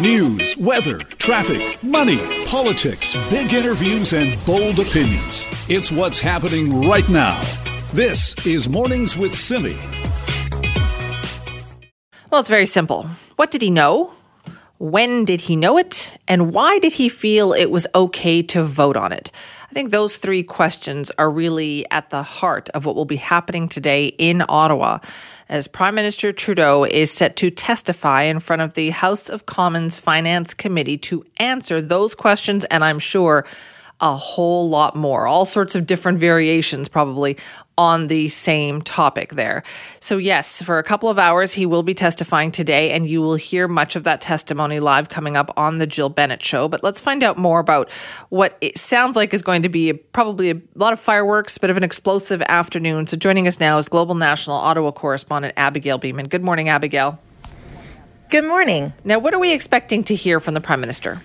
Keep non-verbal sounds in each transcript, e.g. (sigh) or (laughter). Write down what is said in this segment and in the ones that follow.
News, weather, traffic, money, politics, big interviews, and bold opinions. It's what's happening right now. This is Mornings with Simi. Well, it's very simple. What did he know? When did he know it? And why did he feel it was okay to vote on it? I think those three questions are really at the heart of what will be happening today in Ottawa as Prime Minister Trudeau is set to testify in front of the House of Commons Finance Committee to answer those questions, and I'm sure a whole lot more, all sorts of different variations probably on the same topic there. So, yes, for a couple of hours, he will be testifying today, and you will hear much of that testimony live coming up on the Jill Bennett Show. But let's find out more about what it sounds like is going to be probably a lot of fireworks, bit of an explosive afternoon. So, joining us now is Global National Ottawa correspondent Abigail Bimman. Good morning, Abigail. Good morning. Now, what are we expecting to hear from the Prime Minister?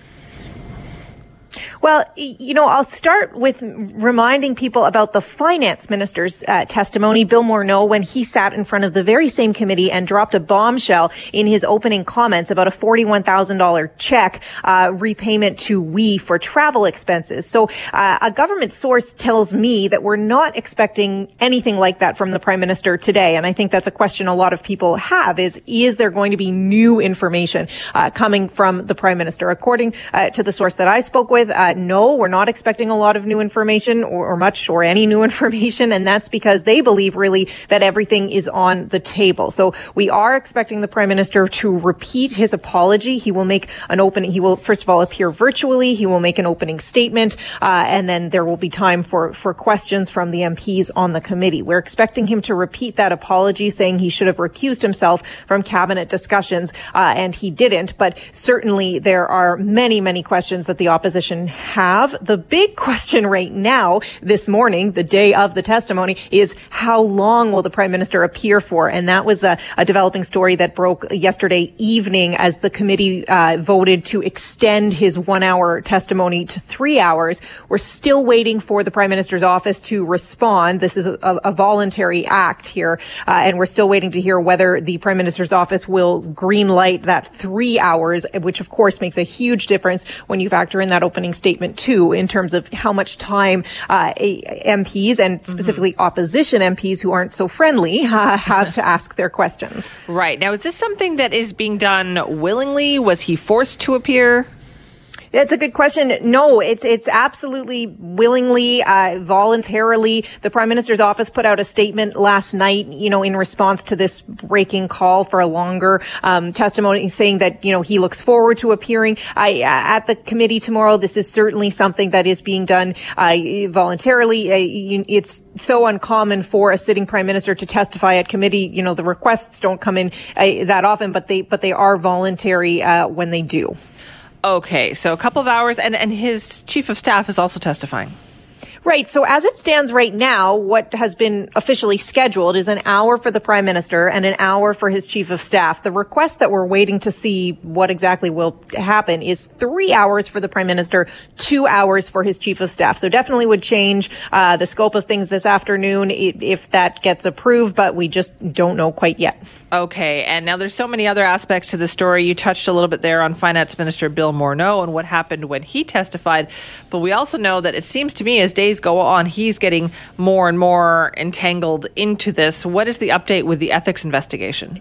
Well, you know, I'll start with reminding people about the finance minister's uh, testimony, Bill Morneau, when he sat in front of the very same committee and dropped a bombshell in his opening comments about a $41,000 check uh, repayment to We for travel expenses. So uh, a government source tells me that we're not expecting anything like that from the prime minister today. And I think that's a question a lot of people have is, is there going to be new information uh, coming from the prime minister? According uh, to the source that I spoke with, uh, no, we're not expecting a lot of new information or, or much or any new (laughs) information. And that's because they believe really that everything is on the table. So we are expecting the prime minister to repeat his apology. He will make an opening. He will, first of all, appear virtually. He will make an opening statement. Uh, and then there will be time for, for questions from the MPs on the committee. We're expecting him to repeat that apology, saying he should have recused himself from cabinet discussions. Uh, and he didn't. But certainly there are many, many questions that the opposition have. The big question right now, this morning, the day of the testimony, is how long will the prime minister appear for? And that was a, a developing story that broke yesterday evening as the committee uh, voted to extend his one hour testimony to three hours. We're still waiting for the prime minister's office to respond. This is a, a voluntary act here, uh, and we're still waiting to hear whether the prime minister's office will green light that three hours, which of course makes a huge difference when you factor in that opening statement statement too, in terms of how much time uh, MPs and mm-hmm. specifically mm-hmm. opposition MPs who aren't so friendly (laughs) uh, have to ask their questions. Right. Now, is this something that is being done willingly? Was he forced to appear? That's a good question. No, it's it's absolutely willingly, uh, voluntarily. The prime minister's office put out a statement last night, you know, in response to this breaking call for a longer um, testimony, saying that you know he looks forward to appearing uh, at the committee tomorrow. This is certainly something that is being done uh, voluntarily. Uh, it's so uncommon for a sitting prime minister to testify at committee. You know, the requests don't come in uh, that often, but they but they are voluntary uh, when they do. Okay, so a couple of hours, and, and his chief of staff is also testifying. Right. So as it stands right now, what has been officially scheduled is an hour for the prime minister and an hour for his chief of staff. The request that we're waiting to see what exactly will happen is three hours for the prime minister, two hours for his chief of staff. So definitely would change uh, the scope of things this afternoon if that gets approved, but we just don't know quite yet. Okay. And now there's so many other aspects to the story. You touched a little bit there on Finance Minister Bill Morneau and what happened when he testified. But we also know that it seems to me as days days go on, he's getting more and more entangled into this. What is the update with the ethics investigation?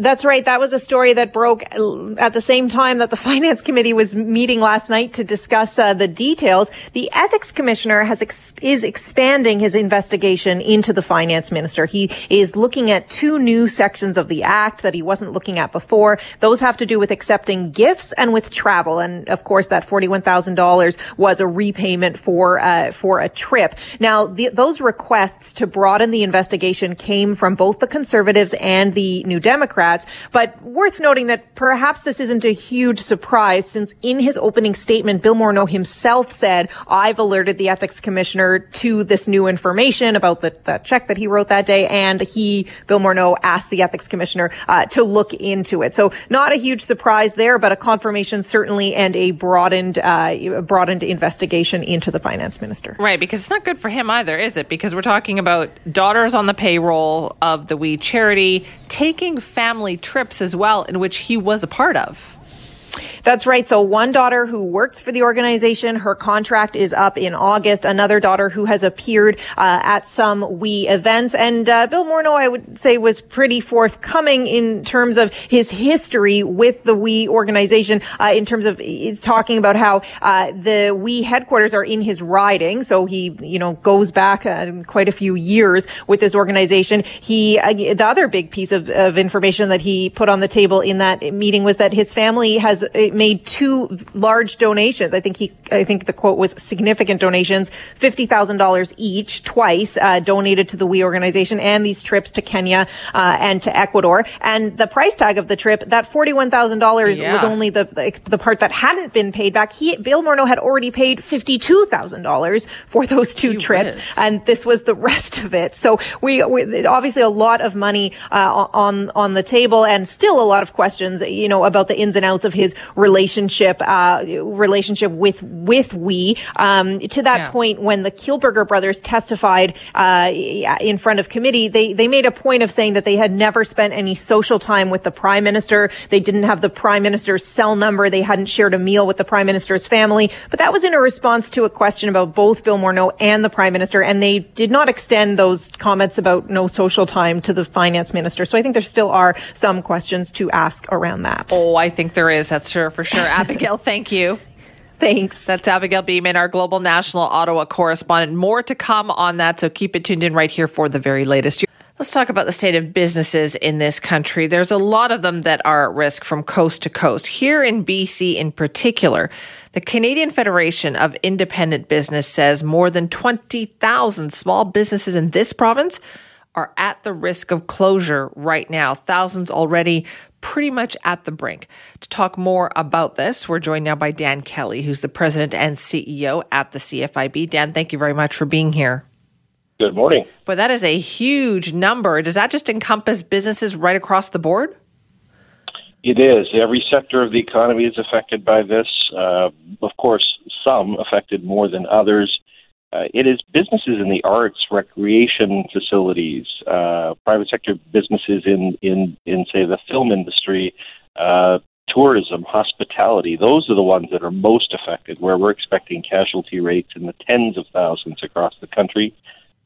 That's right. That was a story that broke at the same time that the (laughs) finance committee was meeting last night to discuss uh, the details. The ethics commissioner has ex- is expanding his investigation into the finance minister. He is looking at two new sections of the act that he wasn't looking at before. Those have to do with accepting gifts and with travel. And of course, that forty-one thousand dollars was a repayment for uh, for a trip. Now, the, those requests to broaden the investigation came from both the conservatives and the New Democrats. Democrats. But worth noting that perhaps this isn't a huge surprise since in his opening statement, Bill Morneau himself said, I've alerted the ethics commissioner to this new information about the, the check that he wrote that day. And he, Bill Morneau, asked the ethics commissioner uh, to look into it. So not a huge surprise there, but a confirmation certainly and a broadened, uh, broadened investigation into the finance minister. Right. Because it's not good for him either, is it? Because we're talking about daughters on the payroll of the We Charity taking family trips as well, in which he was a part of. That's right. So one daughter who works for the organization, her contract is up in August. Another daughter who has appeared uh, at some WE events, and uh, Bill Morneau, I would say, was pretty forthcoming in terms of his history with the WE organization. Uh, in terms of talking about how uh, the WE headquarters are in his riding, so he you know goes back uh, quite a few years with this organization. He uh, the other big piece of, of information that he put on the table in that meeting was that his family has made two large donations. I think he, I think the quote was significant donations, $50,000 each twice, uh, donated to the WE organization and these trips to Kenya, uh, and to Ecuador. And the price tag of the trip, that $41,000 yeah. was only the, the, the, part that hadn't been paid back. He, Bill Morneau had already paid $52,000 for those two Gee trips. Whiz. And this was the rest of it. So we, we obviously a lot of money, uh, on, on the table and still a lot of questions, you know, about the ins and outs of his relationship, uh, relationship with, with WE. Um, to that yeah. point, when the Kielburger brothers testified, uh, in front of committee, they, they made a point of saying that they had never spent any social time with the prime minister. They didn't have the prime minister's cell number. They hadn't shared a meal with the prime minister's family. But that was in a response to a question about both Bill Morneau and the prime minister. And they did not extend those comments about no social time to the finance minister. So I think there still are some questions to ask around that. Oh, I think there is. That's sure for sure. (laughs) Abigail, thank you. Thanks. That's Abigail Bimman, our global national Ottawa correspondent. More to come on that, so keep it tuned in right here for the very latest. Let's talk about the state of businesses in this country. There's a lot of them that are at risk from coast to coast. Here in BC in particular, the Canadian Federation of Independent Business says more than 20,000 small businesses in this province are at the risk of closure right now. Thousands already pretty much at the brink. To talk more about this, we're joined now by Dan Kelly, who's the president and CEO at the CFIB. Dan, thank you very much for being here. Good morning. But that is a huge number. Does that just encompass businesses right across the board? It is. Every sector of the economy is affected by this. Uh, of course, some affected more than others. Uh, it is businesses in the arts, recreation facilities, uh, private sector businesses in, in, in say, the film industry, uh, tourism, hospitality. Those are the ones that are most affected, where we're expecting casualty rates in the tens of thousands across the country.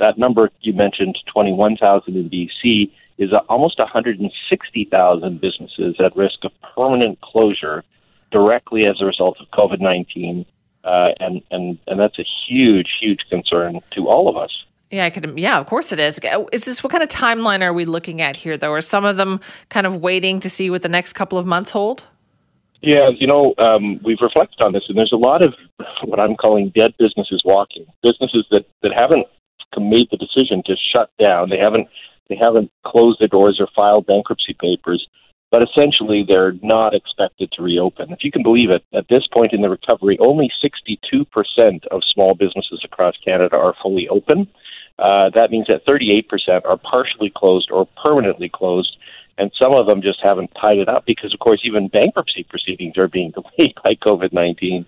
That number you mentioned, 21,000 in BC, is almost 160,000 businesses at risk of permanent closure directly as a result of COVID 19 uh, and and and that's a huge, huge concern to all of us. Yeah, I could. Yeah, of course it is. Is this what kind of timeline are we looking at here, though? Are some of them kind of waiting to see what the next couple of months hold? Yeah, you know, um, we've reflected on this, and there's a lot of what I'm calling dead businesses walking. Businesses that that haven't made the decision to shut down. They haven't they haven't closed their doors or filed bankruptcy papers but essentially they're not expected to reopen. If you can believe it, at this point in the recovery, only 62% of small businesses across Canada are fully open. Uh, that means that 38% are partially closed or permanently closed, and some of them just haven't tied it up because, of course, even bankruptcy proceedings are being (laughs) delayed by COVID 19.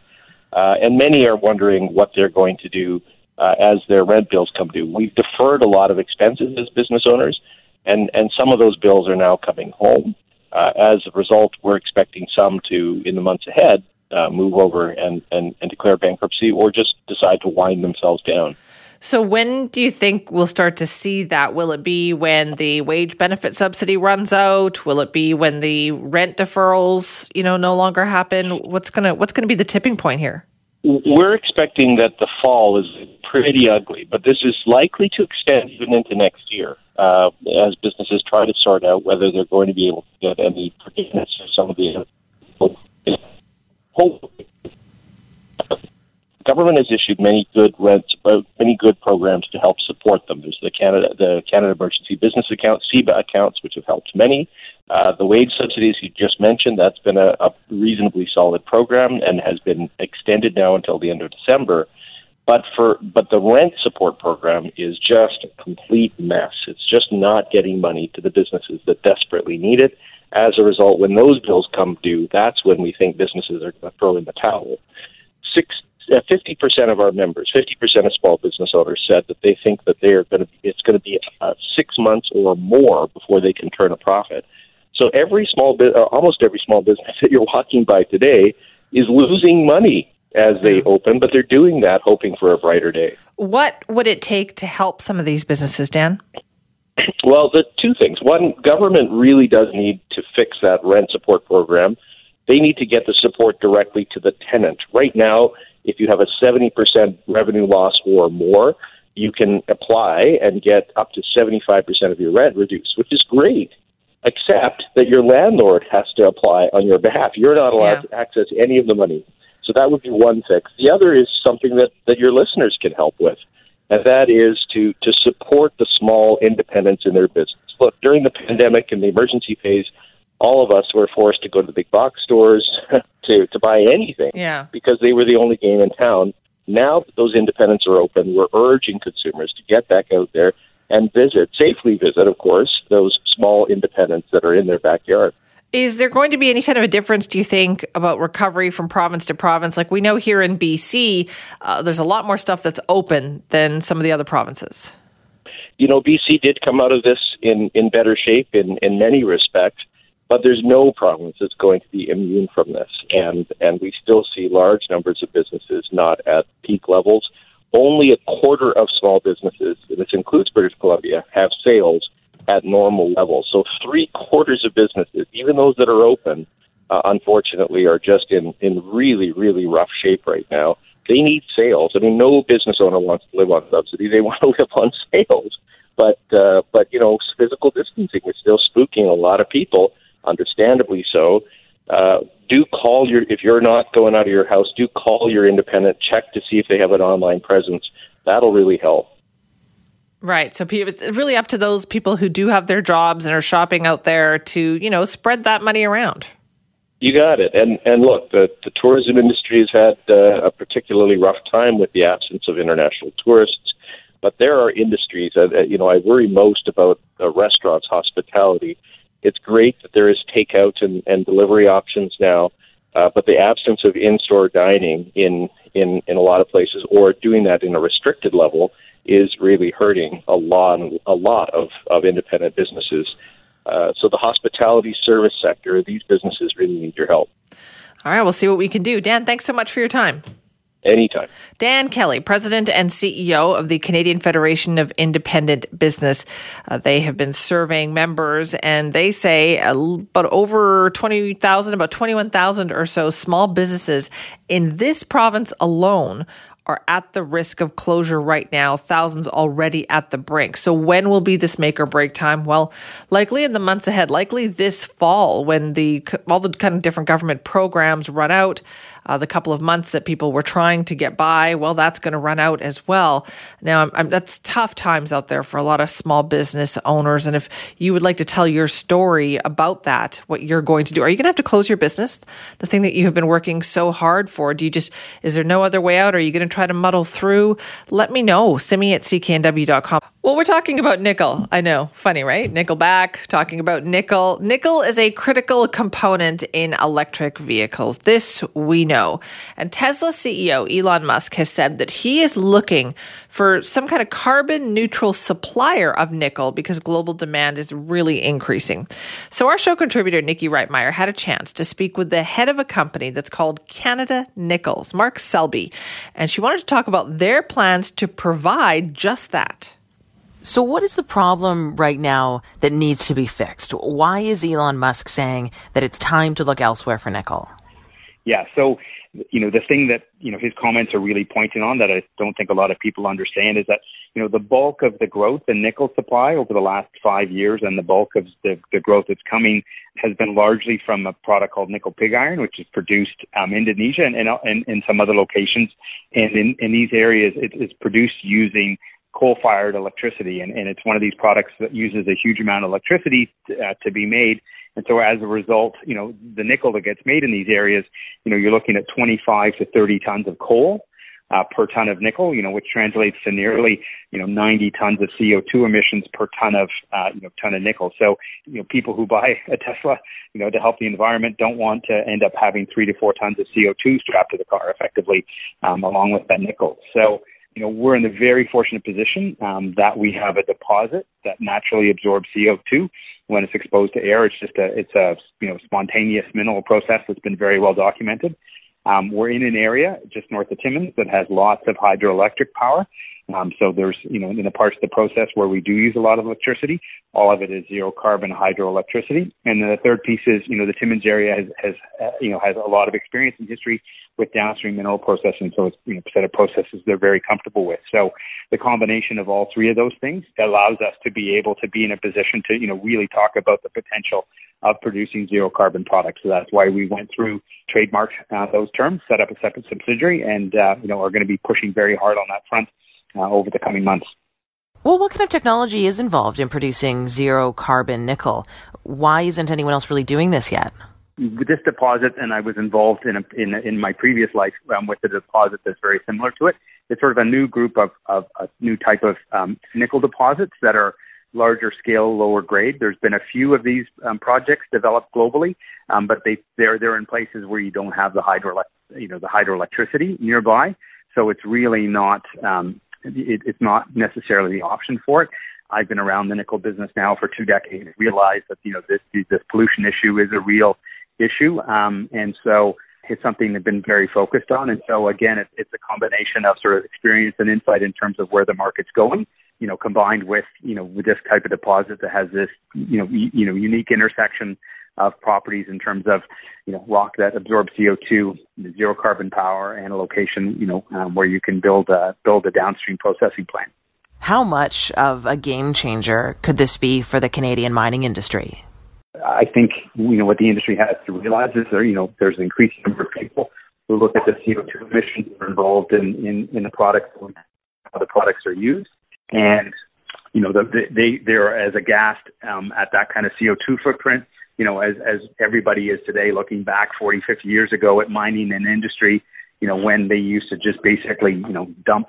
Uh, and many are wondering what they're going to do uh, as their rent bills come due. We've deferred a lot of expenses as business owners, and, and some of those bills are now coming home. Uh, as a result, we're expecting some to, in the months ahead, uh, move over and, and, and declare bankruptcy or just decide to wind themselves down. So, when do you think we'll start to see that? Will it be when the wage benefit subsidy runs out? Will it be when the rent deferrals, you know, no longer happen? What's gonna What's gonna be the tipping point here? We're expecting that the fall is pretty ugly, but this is likely to extend even into next year uh, as businesses try to sort out whether they're going to be able to get any forgiveness for some of the. Government has issued many good rents, uh, many good programs to help support them. There's the Canada, the Canada Emergency Business Account, CEBA accounts, which have helped many. Uh, the wage subsidies you just mentioned, that's been a, a reasonably solid program and has been extended now until the end of December. But for but the rent support program is just a complete mess. It's just not getting money to the businesses that desperately need it. As a result, when those bills come due, that's when we think businesses are going to throw in the towel. Six, uh, 50% of our members, 50% of small business owners said that they think that they are going to be, it's going to be uh, six months or more before they can turn a profit. So every small bit, almost every small business (laughs) that you're walking by today is losing money as they open, but they're doing that hoping for a brighter day. What would it take to help some of these businesses, Dan? (clears throat) Well, the two things. One, government really does need to fix that rent support program. They need to get the support directly to the tenant. Right now, if you have a 70% revenue loss or more, you can apply and get up to 75% of your rent reduced, which is great, except that your landlord has to apply on your behalf. You're not allowed yeah. to access any of the money. So that would be one fix. The other is something that, that your listeners can help with, and that is to, to support the small independents in their business. Look, during the pandemic and the emergency phase, all of us were forced to go to the big box stores (laughs) to, to buy anything yeah. because they were the only game in town. Now that those independents are open, we're urging consumers to get back out there and visit, safely visit, of course, those small independents that are in their backyard. Is there going to be any kind of a difference, do you think, about recovery from province to province? Like we know here in BC, uh, there's a lot more stuff that's open than some of the other provinces. You know, BC did come out of this in, in better shape in, in many respects, but there's no province that's going to be immune from this. And, and we still see large numbers of businesses not at peak levels. Only a quarter of small businesses, and this includes British Columbia, have sales at normal levels. So three quarters of businesses, even those that are open, uh, unfortunately, are just in, in really, really rough shape right now. They need sales. I mean, no business owner wants to live on subsidy. They (laughs) want to live on sales. But, uh, but you know, physical distancing is still spooking a lot of people, understandably so. Uh, do call your, if you're not going out of your house, do call your independent, check to see if they have an online presence. That'll really help. Right. So it's really up to those people who do have their jobs and are shopping out there to, you know, spread that money around. You got it. And and look, the the tourism industry has had uh, a particularly rough time with the absence of international tourists. But there are industries that you know I worry most about uh, restaurants, hospitality. It's great that there is takeout and, and delivery options now, uh, but the absence of in-store dining in in in a lot of places, or doing that in a restricted level, is really hurting a lot, a lot of, of independent businesses. Uh, so the hospitality service sector, these businesses really need your help. All right, we'll see what we can do. Dan, thanks so much for your time. Anytime. Dan Kelly, President and CEO of the Canadian Federation of Independent Business. Uh, they have been surveying members, and they say about over 20,000, about 21,000 or so small businesses in this province alone are at the risk of closure right now, thousands already at the brink. So, when will be this make or break time? Well, likely in the months ahead, likely this fall when the all the kind of different government programs run out uh, the couple of months that people were trying to get by, well, that's going to run out as well. Now, I'm, I'm, that's tough times out there for a lot of small business owners. And if you would like to tell your story about that, what you're going to do, are you going to have to close your business? The thing that you have been working so hard for? Do you just, is there no other way out? Are you going to try to muddle through? Let me know. Send me at cknw.com. Well, we're talking about nickel. I know, funny, right? Nickelback, talking about nickel. Nickel is a critical component in electric vehicles. This we know. And Tesla CEO Elon Musk has said that he is looking for some kind of carbon neutral supplier of nickel because global demand is really increasing. So, our show contributor, Nikki Reitmeyer, had a chance to speak with the head of a company that's called Canada Nickels, Mark Selby, and she wanted to talk about their plans to provide just that. So, what is the problem right now that needs to be fixed? Why is Elon Musk saying that it's time to look elsewhere for nickel? Yeah, so you know the thing that you know his comments are really pointing on that I don't think a lot of people understand is that you know the bulk of the growth in nickel supply over the last five years and the bulk of the, the growth that's coming has been largely from a product called nickel pig iron, which is produced um, in Indonesia and, and, and some other locations. And in, in these areas, it is produced using coal-fired electricity, and, and it's one of these products that uses a huge amount of electricity to, uh, to be made. And so as a result, you know, the nickel that gets made in these areas, you know, you're looking at 25 to 30 tons of coal uh, per ton of nickel, you know, which translates to nearly, you know, 90 tons of CO2 emissions per ton of, uh, you know, ton of nickel. So, you know, people who buy a Tesla, you know, to help the environment don't want to end up having three to four tons of CO2 strapped to the car effectively, um, along with that nickel. So, you know, we're in the very fortunate position um, that we have a deposit that naturally absorbs CO2. when it's exposed to air. It's just a it's a you know spontaneous mineral process that's been very well documented. Um, we're in an area just north of Timmins that has lots of hydroelectric power. Um, so there's, you know, in the parts of the process where we do use a lot of electricity, all of it is zero carbon hydroelectricity. And then the third piece is, you know, the Timmins area has, has uh, you know, has a lot of experience and history with downstream mineral processing. So it's, you know, a set of processes they're very comfortable with. So the combination of all three of those things allows us to be able to be in a position to, you know, really talk about the potential of producing zero carbon products. So that's why we went through trademark uh, those terms, set up a separate subsidiary, and uh, you know are going to be pushing very hard on that front uh, over the coming months. Well, what kind of technology is involved in producing zero carbon nickel? Why isn't anyone else really doing this yet? This deposit, and I was involved in a, in, in my previous life um, with a deposit that's very similar to it. It's sort of a new group of, of a new type of um, nickel deposits that are larger scale, lower grade. There's been a few of these um, projects developed globally, um, but they they're they're in places where you don't have the hydro you know the hydroelectricity nearby. So it's really not um, it, it's not necessarily the option for it. I've been around the nickel business now for two decades. Realized that you know this this pollution issue is a real issue, um, and so it's something they've been very focused on. And so again, it, it's a combination of sort of experience and insight in terms of where the market's going. You know, combined with you know with this type of deposit that has this you know you know unique intersection of properties in terms of, you know, rock that absorbs CO2, zero carbon power, and a location, you know, um, where you can build a, build a downstream processing plant. How much of a game changer could this be for the Canadian mining industry? I think, you know, what the industry has to realize is there, you know, there's an increasing number of people who look at the CO2 emissions that are involved in, in, in the products, and how the products are used. And, you know, the, they, they're as aghast um, at that kind of CO2 footprint you know, as, as everybody is today looking back 40, 50 years ago at mining and industry, you know, when they used to just basically, you know, dump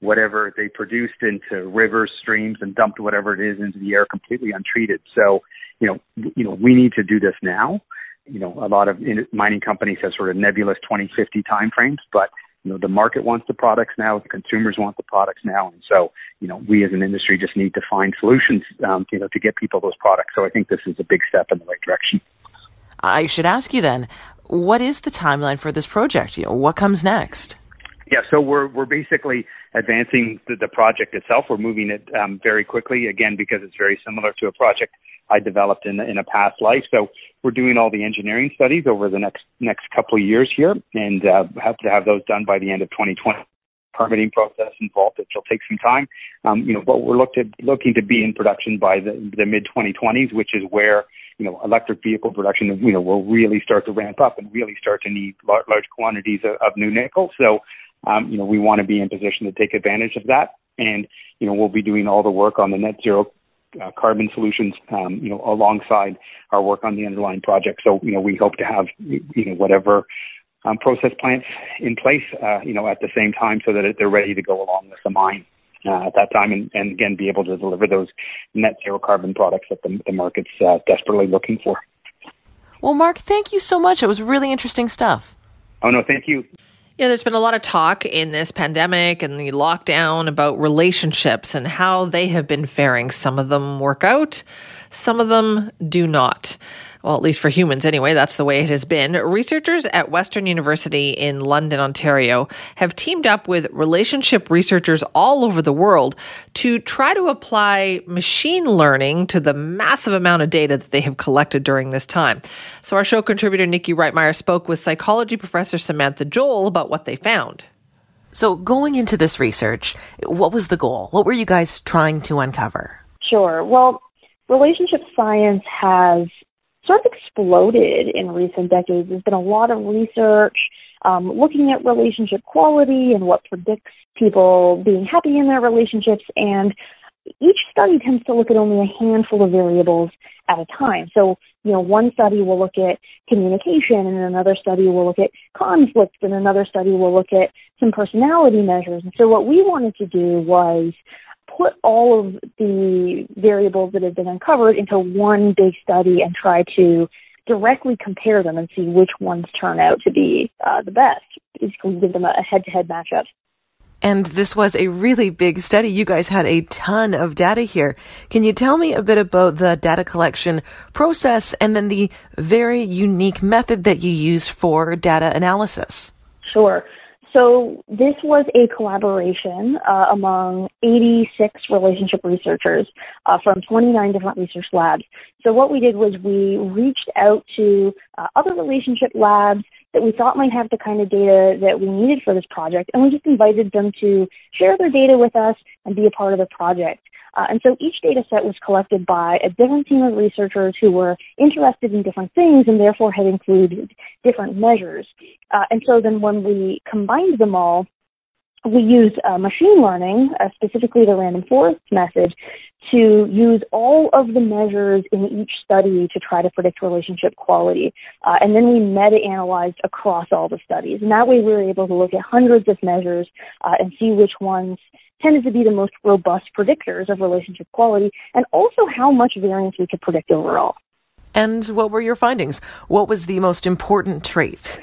whatever they produced into rivers, streams, and dumped whatever it is into the air completely untreated. So, you know, you know, we need to do this now. You know, a lot of mining companies have sort of nebulous 2050 timeframes, but you know, the market wants the products now, the consumers want the products now, and so, you know, we as an industry just need to find solutions, um, you know, to get people those products. So I think this is a big step in the right direction. I should ask you then, what is the timeline for this project? You know, what comes next? Yeah, so we're we're basically advancing the, the project itself. We're moving it um, very quickly, again because it's very similar to a project I developed in in a past life. So we're doing all the engineering studies over the next next couple of years here, and uh, hope to have those done by the end of 2020. Permitting process involved, it will take some time. Um, you know, but we're looked at, looking to be in production by the, the mid 2020s, which is where you know electric vehicle production you know will really start to ramp up and really start to need large, large quantities of, of new nickel. So um, you know, we want to be in position to take advantage of that. And, you know, we'll be doing all the work on the net zero uh, carbon solutions, um, you know, alongside our work on the underlying project. So, you know, we hope to have, you know, whatever um, process plants in place, uh, you know, at the same time so that they're ready to go along with the mine. Uh, at that time, and, and, again, be able to deliver those net zero carbon products that the, the market's uh, desperately looking for. Well, Mark, thank you so much. It was really interesting stuff. Oh, no, thank you. Yeah, there's been a lot of talk in this pandemic and the lockdown about relationships and how they have been faring. Some of them work out, some of them do not well, at least for humans anyway, that's the way it has been. Researchers at Western University in London, Ontario, have teamed up with relationship researchers all over the world to try to apply machine learning to the massive amount of data that they have collected during this time. So, our show contributor Nikki Reitmeyer spoke with psychology professor Samantha Joel about what they found. So, going into this research, what was the goal? What were you guys trying to uncover? Sure. Well, relationship science has sort of exploded in recent decades. There's been a lot of research um, looking at relationship quality and what predicts people being happy in their relationships. And each study tends to look at only a handful of variables at a time. So, you know, one study will look at communication and another study will look at conflict and another study will look at some personality measures. And so what we wanted to do was put all of the variables that have been uncovered into one big study and try to directly compare them and see which ones turn out to be uh, the best. Basically, give them a head-to-head matchup. And this was a really big study. You guys had a ton of data here. Can you tell me a bit about the data collection process and then the very unique method that you used for data analysis? Sure. So this was a collaboration uh, among 86 relationship researchers uh, from 29 different research labs. So what we did was we reached out to uh, other relationship labs that we thought might have the kind of data that we needed for this project, and we just invited them to share their data with us and be a part of the project. Uh, and so each data set was collected by a different team of researchers who were interested in different things and therefore had included different measures. Uh, and so then when we combined them all, we used uh, machine learning, uh, specifically the random forest method, to use all of the measures in each study to try to predict relationship quality. Uh, and then we meta-analyzed across all the studies. And that way we were able to look at hundreds of measures uh, and see which ones tended to be the most robust predictors of relationship quality and also how much variance we could predict overall. And what were your findings? What was the most important trait?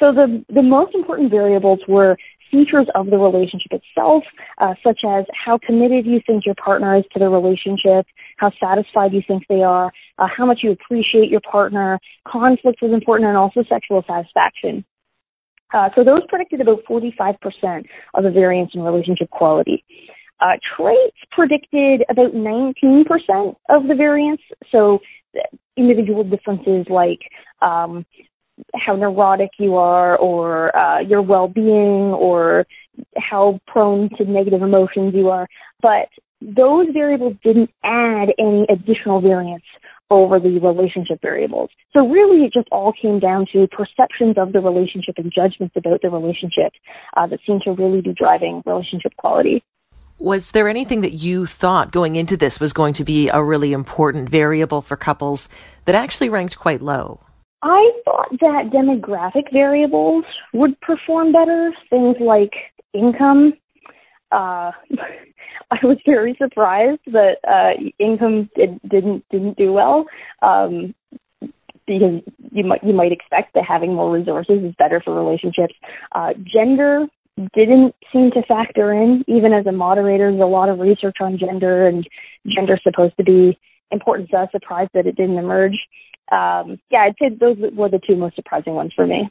So the, the most important variables were features of the relationship itself, uh, such as how committed you think your partner is to the relationship, how satisfied you think they are, uh, how much you appreciate your partner. Conflict was important and also sexual satisfaction. Uh, so those predicted about 45% of the variance in relationship quality. Uh, traits predicted about 19% of the variance. So individual differences like um, how neurotic you are or uh, your well-being or how prone to negative emotions you are. But those variables didn't add any additional variance over the relationship variables. So really it just all came down to perceptions of the relationship and judgments about the relationship uh, that seemed to really be driving relationship quality. Was there anything that you thought going into this was going to be a really important variable for couples that actually ranked quite low? I thought that demographic variables would perform better. Things like income. Uh, I was very surprised that uh, income did, didn't didn't do well. Um, because you might you might expect that having more resources is better for relationships. Uh, gender didn't seem to factor in, even as a moderator. There's a lot of research on gender, and gender supposed to be important. So I was surprised that it didn't emerge um, yeah, I'd say those were the two most surprising ones for me.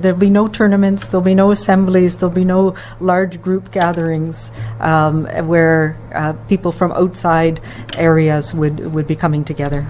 There'll be no tournaments, there'll be no assemblies, there'll be no large group gatherings um, where uh, people from outside areas would, would be coming together.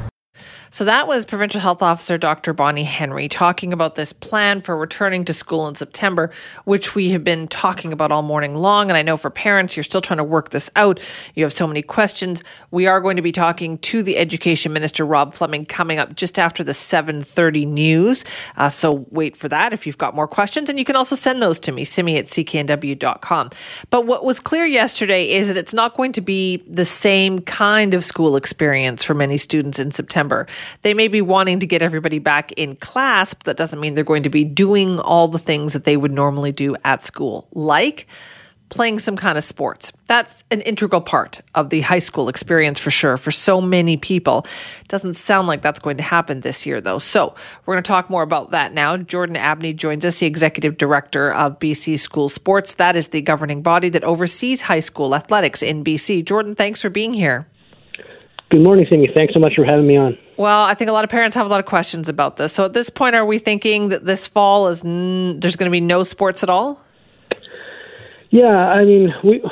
So that was Provincial Health Officer Dr. Bonnie Henry talking about this plan for returning to school in September, which we have been talking about all morning long. And I know for parents, you're still trying to work this out. You have so many questions. We are going to be talking to the Education Minister, Rob Fleming, coming up just after the 7.30 news. Uh, so wait for that if you've got more questions. And you can also send those to me, simi at cknw.com. But what was clear yesterday is that it's not going to be the same kind of school experience for many students in September. They may be wanting to get everybody back in class, but that doesn't mean they're going to be doing all the things that they would normally do at school, like playing some kind of sports. That's an integral part of the high school experience for sure for so many people. It doesn't sound like that's going to happen this year though. So, we're going to talk more about that now. Jordan Abney joins us, the executive director of BC School Sports. That is the governing body that oversees high school athletics in BC. Jordan, thanks for being here. Good morning, Cindy. Thanks so much for having me on. Well, I think a lot of parents have a lot of questions about this. So at this point, are we thinking that this fall is n- there's going to be no sports at all? Yeah, I mean we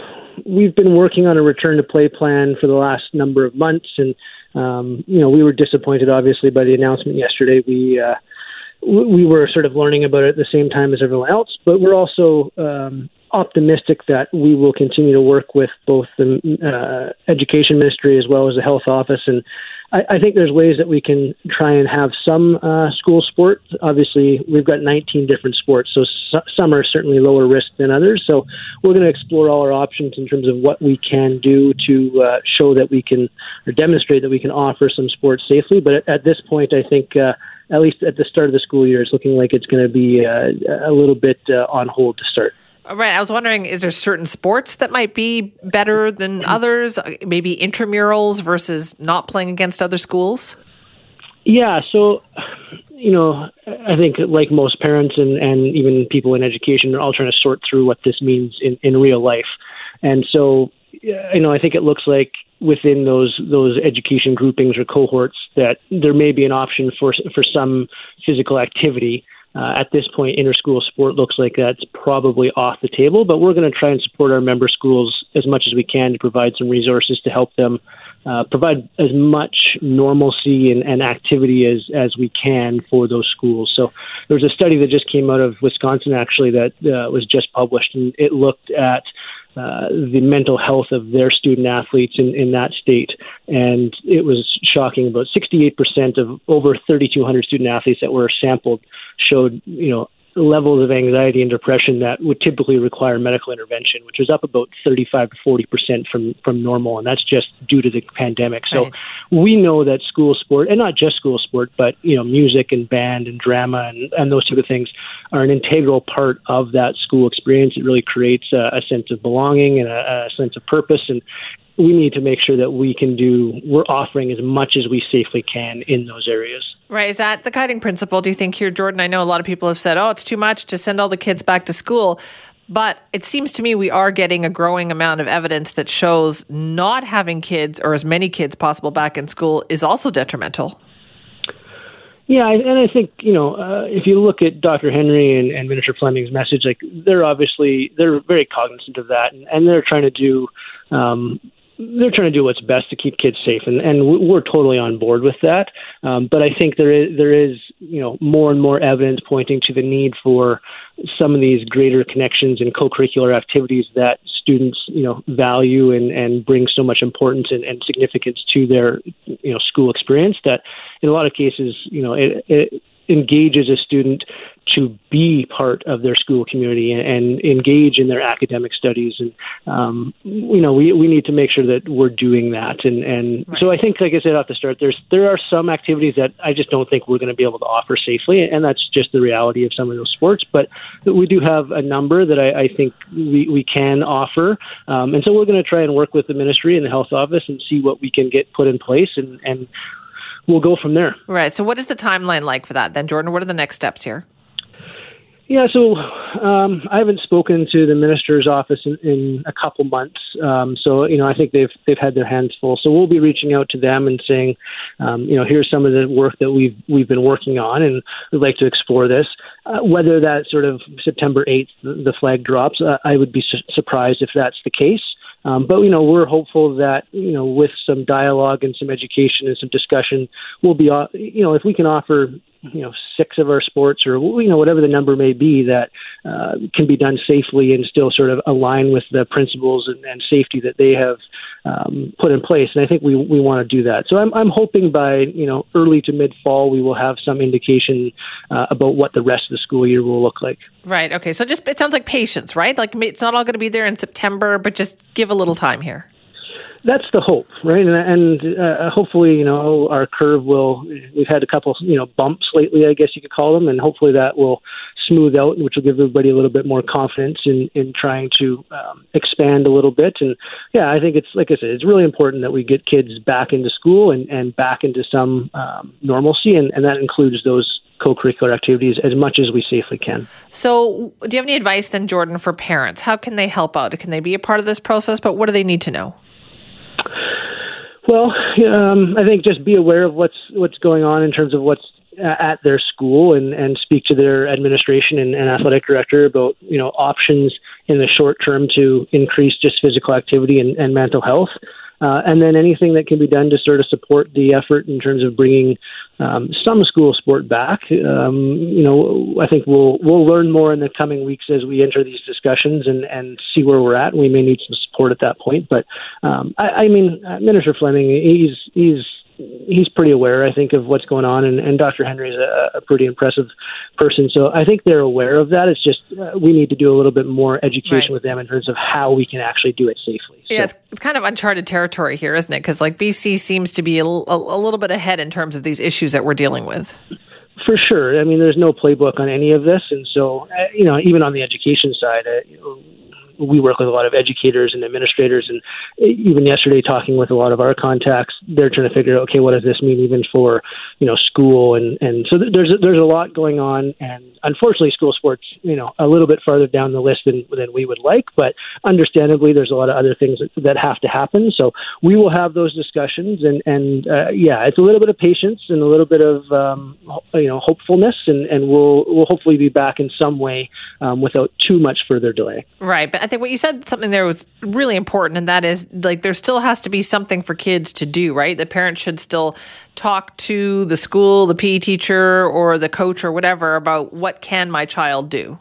we've been working on a return to play plan for the last number of months, and um, you know we were disappointed obviously by the announcement yesterday. We uh, we were sort of learning about it at the same time as everyone else, but we're also um, optimistic that we will continue to work with both the uh, education ministry as well as the health office and I, I think there's ways that we can try and have some uh, school sport. Obviously, we've got 19 different sports, so some are certainly lower risk than others. So we're going to explore all our options in terms of what we can do to uh, show that we can or demonstrate that we can offer some sports safely. But at, at this point, I think. Uh, at least at the start of the school year, it's looking like it's going to be uh, a little bit uh, on hold to start. Right. I was wondering, is there certain sports that might be better than others? Maybe intramurals versus not playing against other schools? Yeah. So you know, I think like most parents and, and even people in education are all trying to sort through what this means in, in real life. And so, you know, I think it looks like within those those education groupings or cohorts that there may be an option for for some physical activity uh, at this point, interschool sport looks like that's probably off the table, but we're going to try and support our member schools as much as we can to provide some resources to help them uh, provide as much normalcy and, and activity as, as we can for those schools. So there's a study that just came out of Wisconsin actually that uh, was just published, and it looked at uh, the mental health of their student athletes in, in that state. And it was shocking. About 68% of over 3,200 student athletes that were sampled showed, you know, levels of anxiety and depression that would typically require medical intervention, which is up about 35 to 40 percent from from normal, and that's just due to the pandemic. So right. we know that school sport, and not just school sport, but you know, music and band and drama and, and those sort of things are an integral part of that school experience. It really creates a, a sense of belonging and a, a sense of purpose, and we need to make sure that we can do we're offering as much as we safely can in those areas. Right. Is that the guiding principle do you think here jordan? I know a lot of people have said oh it's too much to send all the kids back to school. But it seems to me we are getting a growing amount of evidence that shows not having kids or as many kids possible back in school is also detrimental. Yeah, and I think you know uh, if you look at Dr. Henry and, and Minister Fleming's message, like they're obviously they're very cognizant of that, and, and they're trying to do um, they're trying to do what's best to keep kids safe, and, and we're totally on board with that. Um, but I think there is there is you know more and more evidence pointing to the need for some of these greater connections and co-curricular activities that students you know value and, and bring so much importance and, and significance to their you know school experience that in a lot of cases you know it, it engages a student to be part of their school community and, and engage in their academic studies. And um, you know, we we need to make sure that we're doing that. And and right. so I think, like I said off the start, there's there are some activities that I just don't think we're going to be able to offer safely, and that's just the reality of some of those sports. But we do have a number that I, I think we we can offer, um, and so we're going to try and work with the ministry and the health office and see what we can get put in place and and we'll go from there. Right. So, what is the timeline like for that then, Jordan? What are the next steps here? Yeah, so um, I haven't spoken to the minister's office in, in a couple months. Um, so you know, I think they've they've had their hands full. So we'll be reaching out to them and saying, um, you know, here's some of the work that we've we've been working on, and we'd like to explore this. Uh, whether that sort of September 8th the flag drops, uh, I would be su- surprised if that's the case. Um, but you know, we're hopeful that you know, with some dialogue and some education and some discussion, we'll be, uh, you know, if we can offer you know six of our sports or you know whatever the number may be that uh, can be done safely and still sort of align with the principles and, and safety that they have um, put in place. And I think we we want to do that. So I'm I'm hoping by you know early to mid fall we will have some indication uh, about what the rest of the school year will look like. Right. Okay. So just it sounds like patience, right? Like it's not all going to be there in September, but just give a little time here that's the hope, right? And, and uh, hopefully, you know, our curve will. We've had a couple, you know, bumps lately, I guess you could call them, and hopefully that will smooth out, which will give everybody a little bit more confidence in in trying to um, expand a little bit. And yeah, I think it's like I said, it's really important that we get kids back into school and and back into some um, normalcy, and, and that includes those co-curricular activities as much as we safely can. So, do you have any advice then, Jordan, for parents? How can they help out? Can they be a part of this process? But what do they need to know? Well, um, I think just be aware of what's what's going on in terms of what's at their school and, and speak to their administration and, and athletic director about you know options in the short term to increase just physical activity and, and mental health. Uh, and then anything that can be done to sort of support the effort in terms of bringing um, some school sport back. Um, you know, I think we'll we'll learn more in the coming weeks as we enter these discussions and, and see where we're at. We may need some support at that point, but um, I, I mean, uh, Minister Fleming, he's he's he's pretty aware, I think, of what's going on, and, and Dr. Henry is a, a pretty impressive person. So I think they're aware of that. It's just uh, we need to do a little bit more education right. with them in terms of how we can actually do it safely. So. Yeah, it's, it's kind of uncharted territory here, isn't it? Because like BC seems to be a, a, a little bit ahead in terms of these issues that we're dealing with. For sure. I mean, there's no playbook on any of this, and so uh, you know, even on the education side, uh, you know, we work with a lot of educators and administrators, and even yesterday talking with a lot of our contacts, they're trying to figure out, okay, what does this mean even for you know school and and so there's there's a lot going on, and unfortunately, school sports you know a little bit farther down the list than than we would like, but understandably, there's a lot of other things that, that have to happen. So we will have those discussions, and and uh, yeah, it's a little bit of patience and a little bit of um, you know hopefulness, and and we'll we'll hopefully be back in some way um, without too much further delay. Right, but I think what you said something there was really important, and that is like there still has to be something for kids to do. Right, the parents should still talk to the school, the PE teacher, or the coach, or whatever about what can my child do.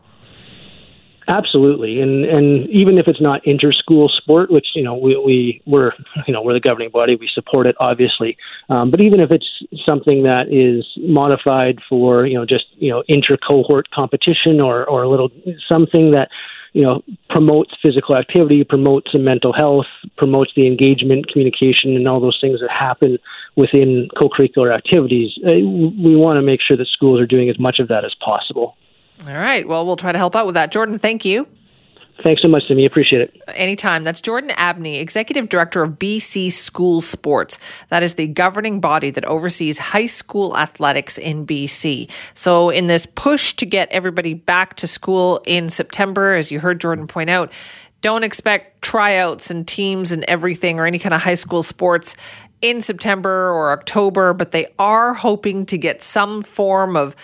Absolutely, and and even if it's not inter-school sport, which you know we we we're you know we're the governing body, we support it obviously. Um, but even if it's something that is modified for you know just you know inter-cohort competition or or a little something that you know promotes physical activity, promotes mental health, promotes the engagement, communication, and all those things that happen within co-curricular activities. Uh, we want to make sure that schools are doing as much of that as possible. All right. Well, we'll try to help out with that. Jordan, thank you. Thanks so much, Simi. Appreciate it. Anytime. That's Jordan Abney, Executive Director of BC School Sports. That is the governing body that oversees high school athletics in BC. So, in this push to get everybody back to school in September, as you heard Jordan point out, don't expect tryouts and teams and everything or any kind of high school sports in September or October, but they are hoping to get some form of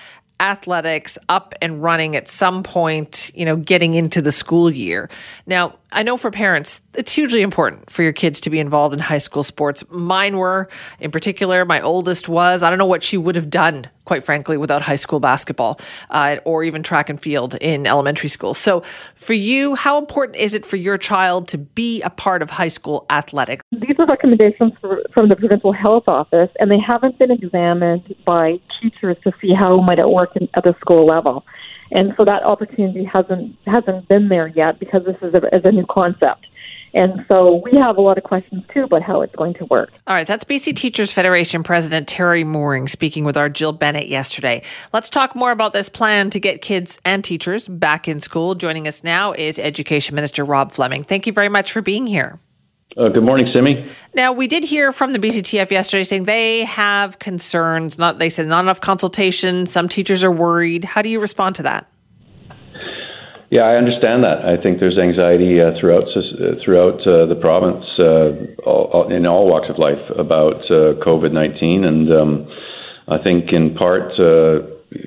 athletics up and running at some point, you know, getting into the school year. Now, I know for parents, it's hugely important for your kids to be involved in high school sports. Mine were, in particular, my oldest was. I don't know what she would have done, quite frankly, without high school basketball uh, or even track and field in elementary school. So, for you, how important is it for your child to be a part of high school athletics? These are recommendations for, from the provincial health office, and they haven't been examined by teachers to see how might it work in, at the school level and so that opportunity hasn't hasn't been there yet because this is a, is a new concept. And so we have a lot of questions too about how it's going to work. All right, that's BC Teachers Federation President Teri Mooring speaking with our Jill Bennett yesterday. Let's talk more about this plan to get kids and teachers back in school. Joining us now is Education Minister Rob Fleming. Thank you very much for being here. Uh, good morning, Simi. Now, we did hear from the BCTF yesterday saying they have concerns. Not they said not enough consultation. Some teachers are worried. How do you respond to that? Yeah, I understand that. I think there's anxiety uh, throughout uh, throughout uh, the province uh, all, in all walks of life about uh, COVID nineteen, and um, I think in part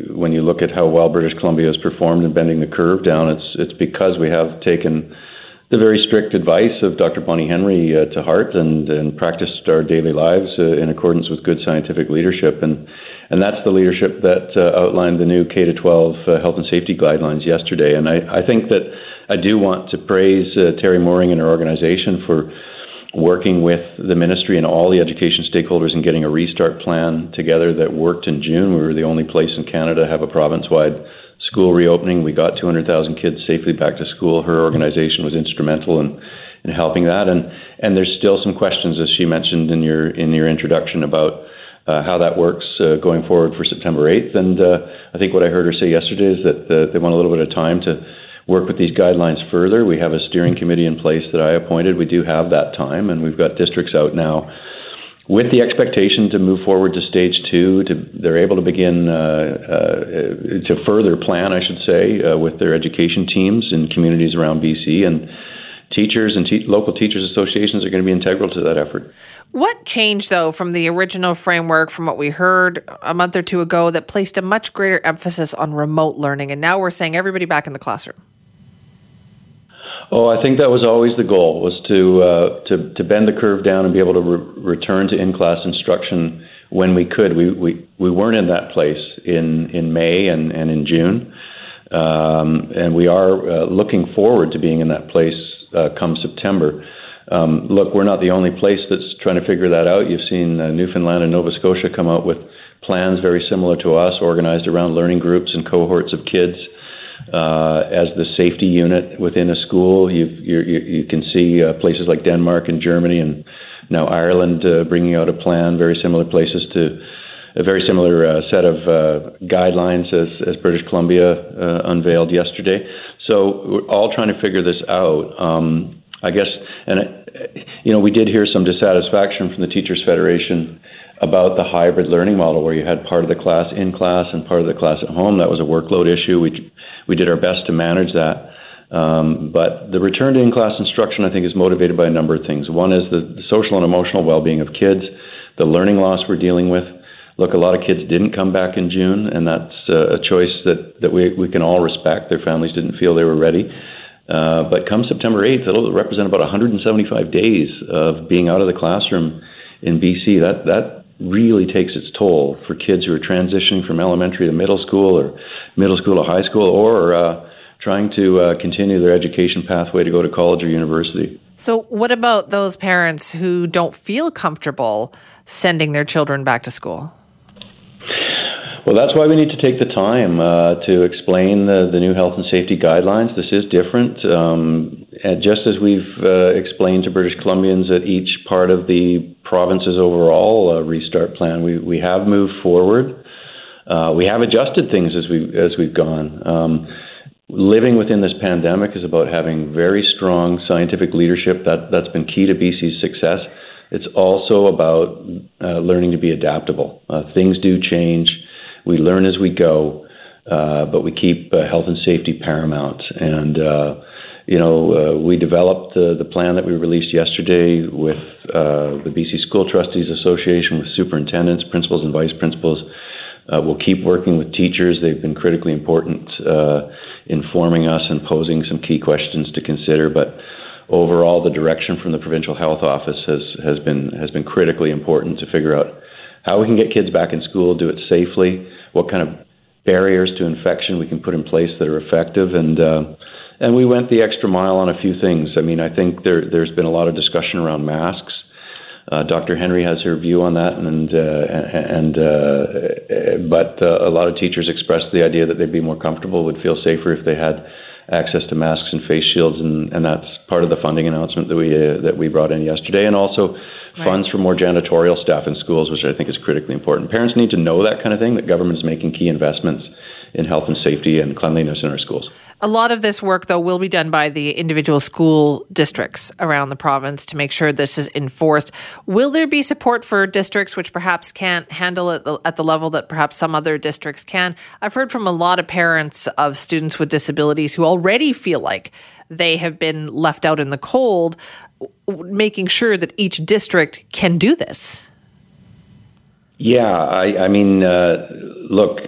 when you look at how well British Columbia has performed in bending the curve down, it's it's because we have taken the very strict advice of Dr. Bonnie Henry uh, to heart and, and practiced our daily lives uh, in accordance with good scientific leadership. And, and that's the leadership that uh, outlined the new K 12 uh, health and safety guidelines yesterday. And I, I think that I do want to praise uh, Teri Mooring and her organization for working with the ministry and all the education stakeholders in getting a restart plan together that worked in June. We were the only place in Canada to have a province wide school reopening. We got 200,000 kids safely back to school. Her organization was instrumental in, in helping that. And, and there's still some questions, as she mentioned in your, in your introduction, about uh, how that works uh, going forward for September 8th. And uh, I think what I heard her say yesterday is that uh, they want a little bit of time to work with these guidelines further. We have a steering committee in place that I appointed. We do have that time, and we've got districts out now with the expectation to move forward to stage two, to, they're able to begin uh, uh, to further plan, I should say, uh, with their education teams in communities around BC. And teachers and te- local teachers associations are going to be integral to that effort. What changed, though, from the original framework, from what we heard a month or two ago, that placed a much greater emphasis on remote learning? And now we're saying everybody back in the classroom. Oh, I think that was always the goal was to uh, to to bend the curve down and be able to re- return to in-class instruction when we could. We we we weren't in that place in in May and and in June, um, and we are uh, looking forward to being in that place uh, come September. Um, look, we're not the only place that's trying to figure that out. You've seen uh, Newfoundland and Nova Scotia come out with plans very similar to us, organized around learning groups and cohorts of kids uh, as the safety unit within a school. you you, can see uh, places like Denmark and Germany and now Ireland uh, bringing out a plan, very similar places to a very similar uh, set of uh, guidelines as, as British Columbia uh, unveiled yesterday. So we're all trying to figure this out. Um, I guess, and you know, we did hear some dissatisfaction from the Teachers Federation about the hybrid learning model, where you had part of the class in class and part of the class at home. That was a workload issue. We we did our best to manage that. Um, but the return to in-class instruction, I think, is motivated by a number of things. One is the, social and emotional well-being of kids, the learning loss we're dealing with. Look, a lot of kids didn't come back in June, and that's uh, a choice that, that we, we can all respect. Their families didn't feel they were ready. Uh, but come September 8th, it'll represent about 175 days of being out of the classroom in BC. That that really takes its toll for kids who are transitioning from elementary to middle school or middle school or high school or uh, trying to uh, continue their education pathway to go to college or university. So, what about those parents who don't feel comfortable sending their children back to school? Well, that's why we need to take the time uh, to explain the, the new health and safety guidelines. This is different. Um, and just as we've uh, explained to British Columbians at each part of the province's overall uh, restart plan, we, we have moved forward. Uh, we have adjusted things as, we, as we've gone. Um, living within this pandemic is about having very strong scientific leadership. That, that's been key to BC's success. It's also about uh, learning to be adaptable. Uh, things do change we learn as we go, uh, but we keep uh, health and safety paramount. And you know, we developed the, plan that we released yesterday with the BC School Trustees Association, with superintendents, principals, and vice principals. Uh, we'll keep working with teachers. They've been critically important, informing us and posing some key questions to consider. But overall, the direction from the provincial health office has has been has been critically important to figure out how we can get kids back in school, do it safely, what kind of barriers to infection we can put in place that are effective, and uh, and we went the extra mile on a few things. I mean, I think there there's been a lot of discussion around masks. Uh, Dr. Henry has her view on that, and uh, and uh, but uh, a lot of teachers expressed the idea that they'd be more comfortable, would feel safer if they had access to masks and face shields, and, and that's part of the funding announcement that we uh, that we brought in yesterday, and also right. funds for more janitorial staff in schools, which I think is critically important. Parents need to know that kind of thing, that government is making key investments in health and safety and cleanliness in our schools. A lot of this work, though, will be done by the individual school districts around the province to make sure this is enforced. Will there be support for districts which perhaps can't handle it at the level that perhaps some other districts can? I've heard from a lot of parents of students with disabilities who already feel like they have been left out in the cold making sure that each district can do this. Yeah, I, I mean, uh, look,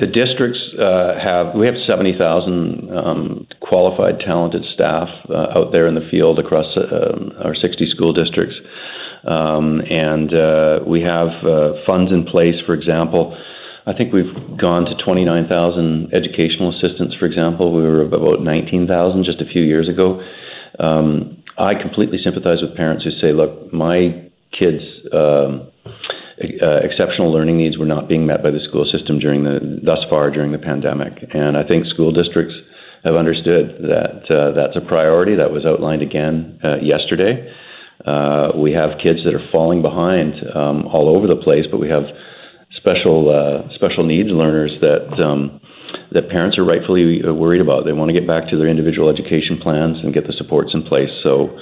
the districts uh, have we have seventy thousand um, qualified, talented staff uh, out there in the field across uh, our sixty school districts, um, and uh, we have uh, funds in place. For example, I think we've gone to twenty nine thousand educational assistants. For example, we were about nineteen thousand just a few years ago. Um, I completely sympathize with parents who say, look, my kids' um, uh, exceptional learning needs were not being met by the school system during the thus far during the pandemic, and I think school districts have understood that uh, that's a priority. That was outlined again uh, yesterday. Uh, we have kids that are falling behind um, all over the place, but we have special uh, special needs learners that um, that parents are rightfully uh, worried about. They want to get back to their individual education plans and get the supports in place. So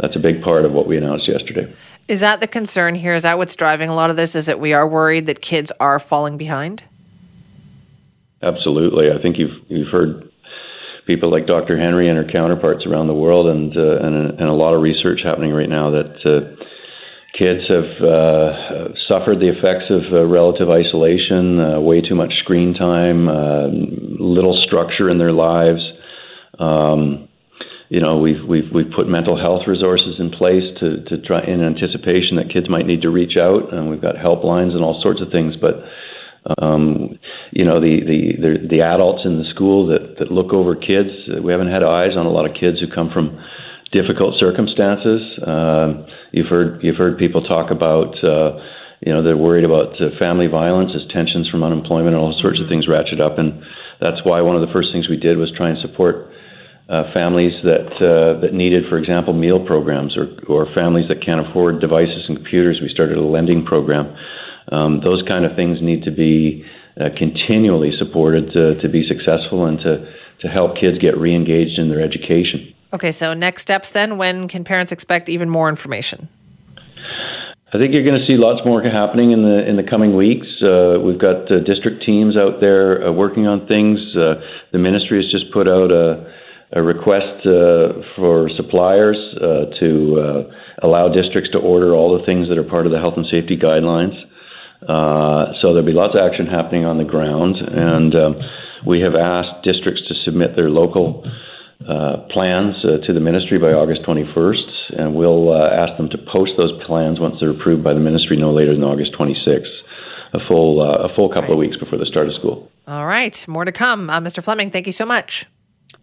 that's a big part of what we announced yesterday. Is that the concern here? Is that what's driving a lot of this? Is that we are worried that kids are falling behind? Absolutely. I think you've you've heard people like Dr. Henry and her counterparts around the world, and uh, and, and, a lot of research happening right now that uh, kids have uh, suffered the effects of uh, relative isolation, uh, way too much screen time, uh, little structure in their lives. Um, you know, we've we've we've put mental health resources in place to to try in anticipation that kids might need to reach out, and we've got helplines and all sorts of things. But um, you know, the, the the the adults in the school that that look over kids, we haven't had eyes on a lot of kids who come from difficult circumstances. Uh, you've heard you've heard people talk about uh, you know they're worried about uh, family violence as tensions from unemployment and all sorts of things ratchet up, and that's why one of the first things we did was try and support. Uh, families that uh, that needed, for example, meal programs, or or families that can't afford devices and computers, we started a lending program. Um, those kind of things need to be uh, continually supported to, to be successful and to to help kids get re-engaged in their education. Okay, so next steps then. When can parents expect even more information? I think you're going to see lots more happening in the in the coming weeks. Uh, we've got uh, district teams out there uh, working on things. Uh, the ministry has just put out a, a request uh, for suppliers uh, to allow districts to order all the things that are part of the health and safety guidelines. so there'll be lots of action happening on the ground, and um, we have asked districts to submit their local uh, plans uh, to the ministry by August 21st, and we'll uh, ask them to post those plans once they're approved by the ministry no later than August 26th, a full uh, a full couple right. of weeks before the start of school. All right, more to come. Uh, Mr. Fleming, thank you so much.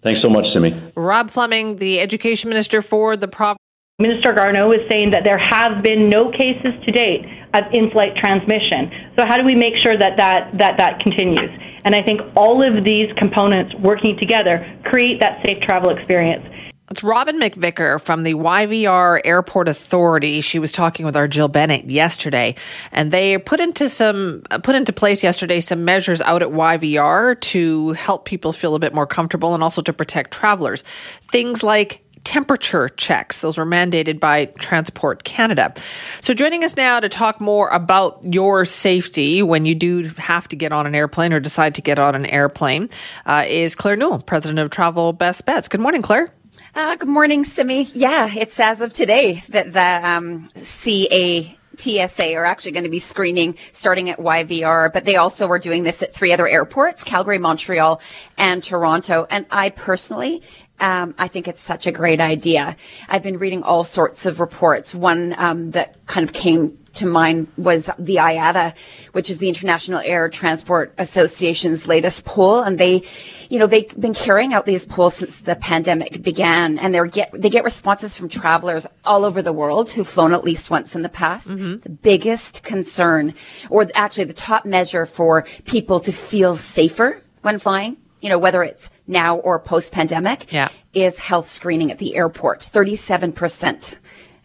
Thanks so much, Simi. Rob Fleming, the education minister for the province. Minister Garneau is saying that there have been no cases to date of in-flight transmission. So how do we make sure that that, that, that continues? And I think all of these components working together create that safe travel experience. It's Robin McVicker from the YVR Airport Authority. She was talking with our Jill Bennett yesterday, and they put into some put into place yesterday some measures out at YVR to help people feel a bit more comfortable and also to protect travelers. Things like temperature checks. Those were mandated by Transport Canada. So, joining us now to talk more about your safety when you do have to get on an airplane or decide to get on an airplane uh, is Claire Newell, president of Travel Best Bets. Good morning, Claire. Uh, good morning, Simi. Yeah, it's as of today that the um, CA TSA are actually going to be screening starting at YVR, but they also were doing this at three other airports, Calgary, Montreal, and Toronto. And I personally um, I think it's such a great idea. I've been reading all sorts of reports. One um, that kind of came to mind was the IATA, which is the International Air Transport Association's latest poll, and they, you know, they've been carrying out these polls since the pandemic began, and they get they get responses from travelers all over the world who've flown at least once in the past. Mm-hmm. The biggest concern, or actually the top measure for people to feel safer when flying, you know, whether it's now or post pandemic, yeah. is health screening at the airport, 37%.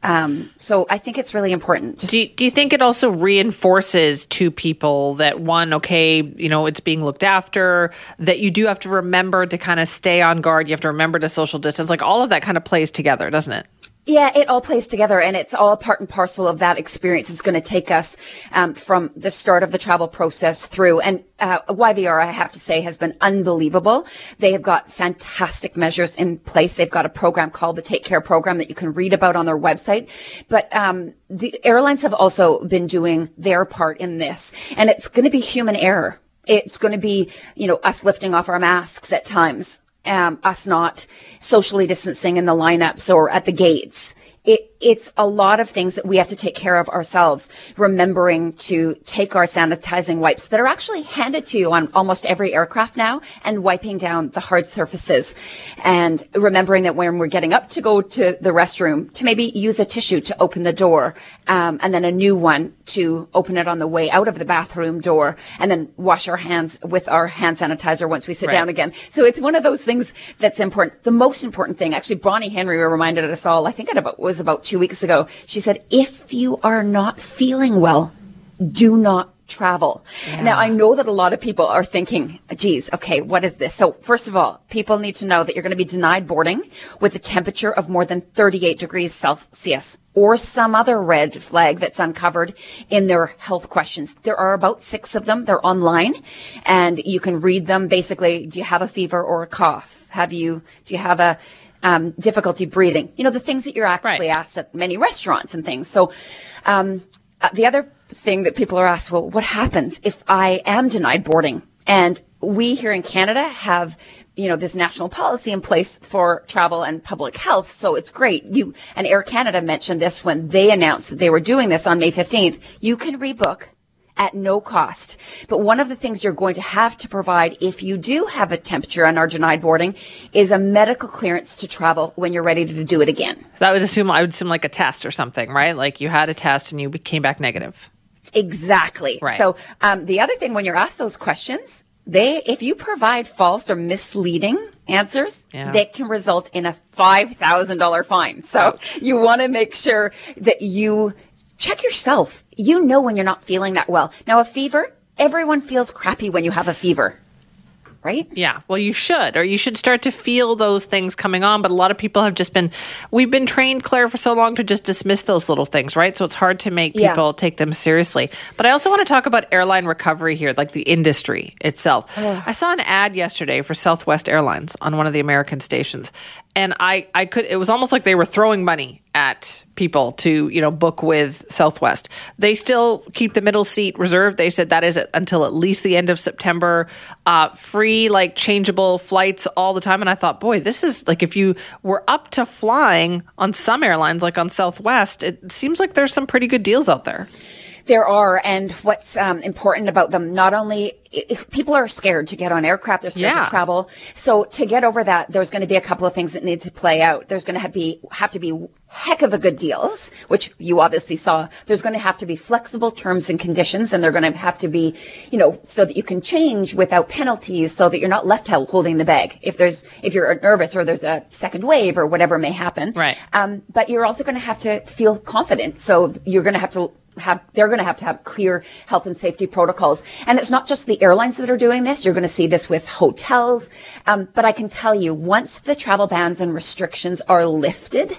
Um, so I think it's really important. Do you, do you think it also reinforces to people that one, okay, you know, it's being looked after, that you do have to remember to kind of stay on guard. You have to remember to social distance. Like all of that kind of plays together, doesn't it? Yeah, it all plays together and it's all a part and parcel of that experience. It's going to take us um, from the start of the travel process through. And uh, YVR, I have to say, has been unbelievable. They have got fantastic measures in place. They've got a program called the Take Care Program that you can read about on their website. But um, the airlines have also been doing their part in this. And it's going to be human error. It's going to be, you know, us lifting off our masks at times um, us not socially distancing in the lineups or at the gates. It, it's a lot of things that we have to take care of ourselves, remembering to take our sanitizing wipes that are actually handed to you on almost every aircraft now and wiping down the hard surfaces and remembering that when we're getting up to go to the restroom to maybe use a tissue to open the door um, and then a new one to open it on the way out of the bathroom door and then wash our hands with our hand sanitizer once we sit right. down again. So it's one of those things that's important. The most important thing, actually, Bonnie Henry reminded us all, I think it was about two weeks ago. She said, if you are not feeling well, do not travel. Yeah. Now, I know that a lot of people are thinking, geez, okay, what is this? So first of all, people need to know that you're going to be denied boarding with a temperature of more than 38 degrees Celsius or some other red flag that's uncovered in their health questions. There are about six of them. They're online and you can read them. Basically, do you have a fever or a cough? Have you, do you have a, um, difficulty breathing. You know, the things that you're actually right. asked at many restaurants and things. So, um, uh, the other thing that people are asked, well, what happens if I am denied boarding? And we here in Canada have you know, this national policy in place for travel and public health. So it's great. You and Air Canada mentioned this when they announced that they were doing this on May 15th. You can rebook at no cost. But one of the things you're going to have to provide if you do have a temperature and are denied boarding is a medical clearance to travel when you're ready to do it again. So I would assume I would assume like a test or something, right? Like you had a test and you came back negative. Exactly. Right. So um, the other thing when you're asked those questions, they if you provide false or misleading answers, yeah. that can result in a five thousand dollar fine. So Ouch. you want to make sure that you check yourself. You know when you're not feeling that well. Now, a fever, everyone feels crappy when you have a fever. right? Yeah. Well, you should, or you should start to feel those things coming on. But a lot of people have just been, we've been trained, Claire, for so long to just dismiss those little things, right? So it's hard to make people Yeah. take them seriously. But I also want to talk about airline recovery here, like the industry itself. I saw an ad yesterday for Southwest Airlines on one of the American stations. And I, I could, it was almost like they were throwing money at people to, you know, book with Southwest. They still keep the middle seat reserved. They said that is until at least the end of September. Uh, free, like changeable flights all the time. And I thought, boy, this is like if you were up to flying on some airlines, like on Southwest, it seems like there's some pretty good deals out there. There are, and what's um, important about them, not only people are scared to get on aircraft, they're scared Yeah. to travel. So to get over that, there's going to be a couple of things that need to play out. There's going to have, be have to be heck of a good deals, which you obviously saw. There's going to have to be flexible terms and conditions, and they're going to have to be, you know, so that you can change without penalties, so that you're not left holding the bag if there's if you're nervous or there's a second wave or whatever may happen. Right. Um, but you're also going to have to feel confident. So you're going to have to have they're going to have to have clear health and safety protocols. And it's not just the airlines that are doing this. You're going to see this with hotels. Um, but i can tell you once the travel bans and restrictions are lifted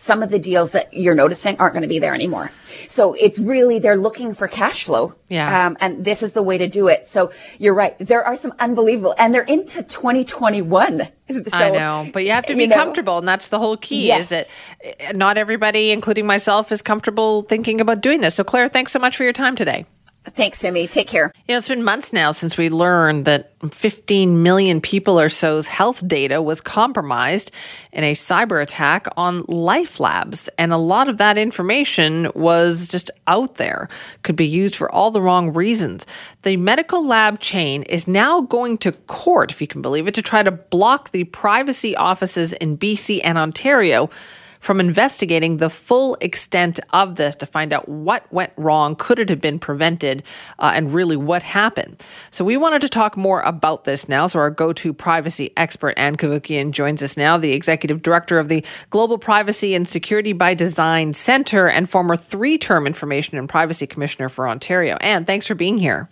some of the deals that you're noticing aren't going to be there anymore so it's really they're looking for cash flow Yeah. um, and this is the way to do it so you're right there are some unbelievable and they're into 2021 (laughs) so, I know, but you have to be you know, comfortable, and that's the whole key. Yes. Is that uh, not everybody, including myself, is comfortable thinking about doing this. So, Claire, thanks so much for your time today. Thanks simi take care know, it's been months now since we learned that 15 million people or so's health data was compromised in a cyber attack on LifeLabs. And a lot of that information was just out there, could be used for all the wrong reasons. The medical lab chain is now going to court, if you can believe it, to try to block the privacy offices in BC and Ontario from investigating the full extent of this to find out what went wrong, could it have been prevented, uh, and really what happened. So we wanted to talk more about this now. So our go-to privacy expert, Ann Cavoukian, joins us now, the executive director of the Global Privacy and Security by Design Center and former three-term Information and Privacy Commissioner for Ontario. Ann, thanks for being here.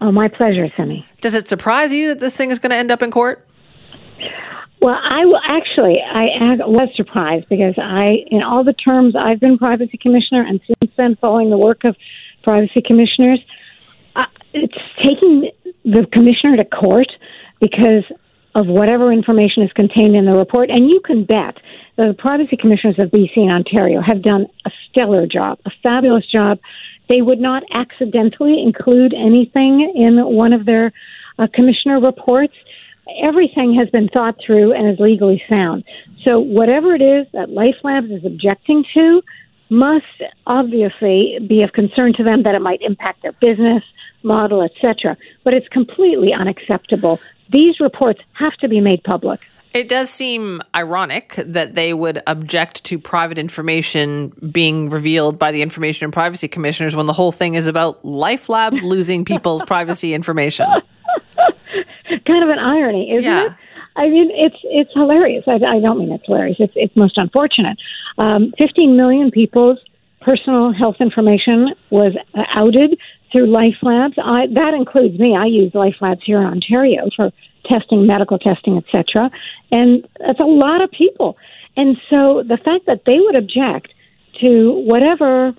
Oh, my pleasure, Simi. Does it surprise you that this thing is going to end up in court? Well, I w- actually I was surprised because I, in all the terms I've been privacy commissioner, and since then following the work of privacy commissioners, uh, it's taking the commissioner to court because of whatever information is contained in the report. And you can bet that the privacy commissioners of BC and Ontario have done a stellar job, a fabulous job. They would not accidentally include anything in one of their uh, commissioner reports everything has been thought through and is legally sound. So whatever it is that LifeLabs is objecting to must obviously be of concern to them that it might impact their business model, etc. But it's completely unacceptable. These reports have to be made public. It does seem ironic that they would object to private information being revealed by the Information and Privacy Commissioners when the whole thing is about LifeLabs losing people's (laughs) privacy information. Kind of an irony, isn't Yeah. it? I mean, it's it's hilarious. I, I don't mean it's hilarious. It's it's most unfortunate. Um, 15 million people's personal health information was uh, outed through LifeLabs. I, that includes me. I use LifeLabs here in Ontario for testing, medical testing, etc. And that's a lot of people. And so the fact that they would object to whatever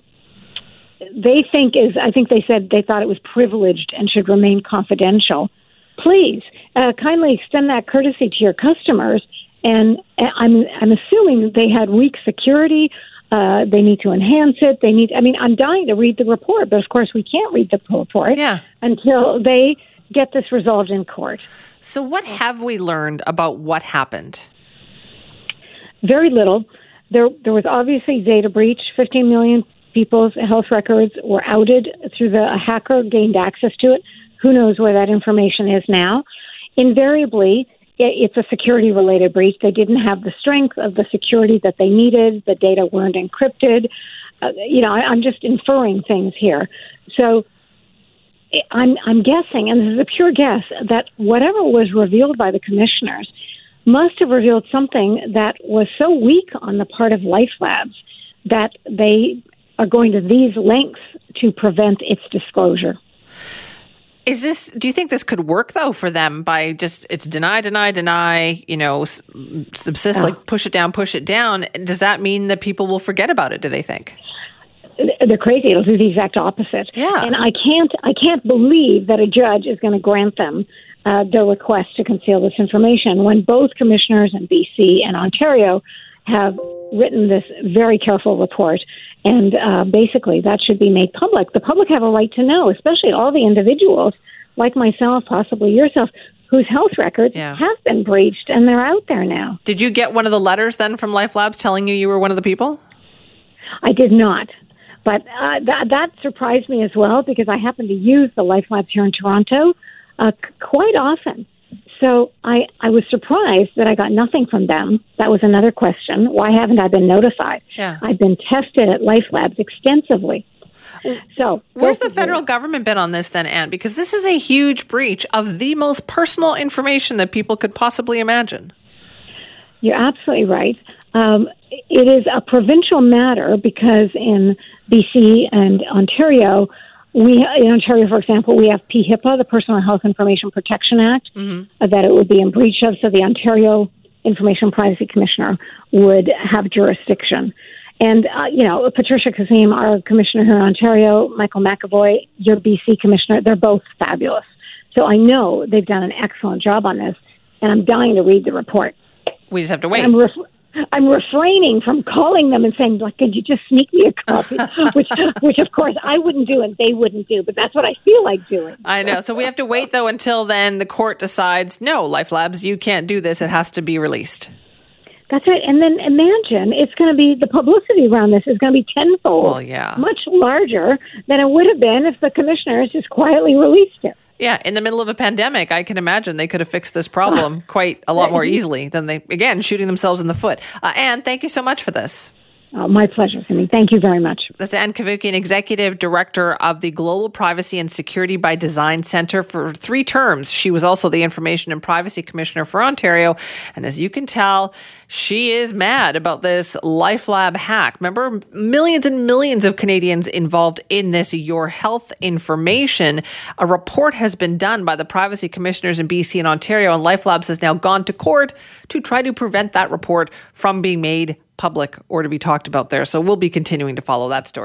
they think is, I think they said they thought it was privileged and should remain confidential. Please uh, kindly extend that courtesy to your customers. And uh, I'm I'm assuming they had weak security. Uh, they need to enhance it. They need. I mean, I'm dying to read the report, but of course we can't read the report Yeah. until they get this resolved in court. So, what have we learned about what happened? very little. There, there was obviously data breach. 15 million people's health records were outed through the a hacker gained access to it. Who knows where that information is now? Invariably, it's a security related breach. They didn't have the strength of the security that they needed. The data weren't encrypted. Uh, you know, I, I'm just inferring things here. So I'm, I'm guessing, and this is a pure guess, that whatever was revealed by the commissioners must have revealed something that was so weak on the part of LifeLabs that they are going to these lengths to prevent its disclosure. Is this? Do you think this could work though for them by just it's deny, deny, deny? You know, subsist, like push it down, push it down. Does that mean that people will forget about it? Do they think? They're crazy. It'll do the exact opposite. Yeah. And I can't. I can't believe that a judge is going to grant them uh, their request to conceal this information when both commissioners in BC and Ontario have written this very careful report. And uh, basically, that should be made public. The public have a right to know, especially all the individuals like myself, possibly yourself, whose health records Yeah. have been breached and they're out there now. Did you get one of the letters then from LifeLabs telling you you were one of the people? I did not. But uh, that, that surprised me as well because I happen to use the LifeLabs here in Toronto uh, c- quite often. So I, I was surprised that I got nothing from them. That was another question. Why haven't I been notified? Yeah. I've been tested at LifeLabs extensively. So Where's the federal government been on this then, Ann? Because this is a huge breach of the most personal information that people could possibly imagine. You're absolutely right. Um, it is a provincial matter because in BC and Ontario, we in Ontario, for example, we have PHIPA, the Personal Health Information Protection Act, uh, that it would be in breach of. So the Ontario Information Privacy Commissioner would have jurisdiction. And uh, you know, Patricia Kosseim, our commissioner here in Ontario, Michael McEvoy, your BC commissioner, they're both fabulous. So I know they've done an excellent job on this, and I'm dying to read the report. We just have to wait. I'm, ref- I'm refraining from calling them and saying, like, could you just sneak me a copy? (laughs) which, which of course I wouldn't do and they wouldn't do, but that's what I feel like doing. I know. So we have to wait though until then the court decides, no, LifeLabs, you can't do this. It has to be released. That's right. And then imagine it's going to be the publicity around this is going to be tenfold, Well, yeah. much larger than it would have been if the commissioners just quietly released it. Yeah, in the middle of a pandemic, I can imagine they could have fixed this problem (laughs) quite a lot more easily than they, again, shooting themselves in the foot. Uh, Ann, thank you so much for this. Oh, my pleasure, Cindy. Thank you very much. That's Ann Cavoukian, Executive Director of the Global Privacy and Security by Design Center for three terms. She was also the Information and Privacy Commissioner for Ontario. And as you can tell, she is mad about this LifeLab hack. Remember, millions and millions of Canadians involved in this Your Health information. A report has been done by the privacy commissioners in BC and Ontario, and LifeLabs has now gone to court to try to prevent that report from being made public or to be talked about there. So we'll be continuing to follow that story.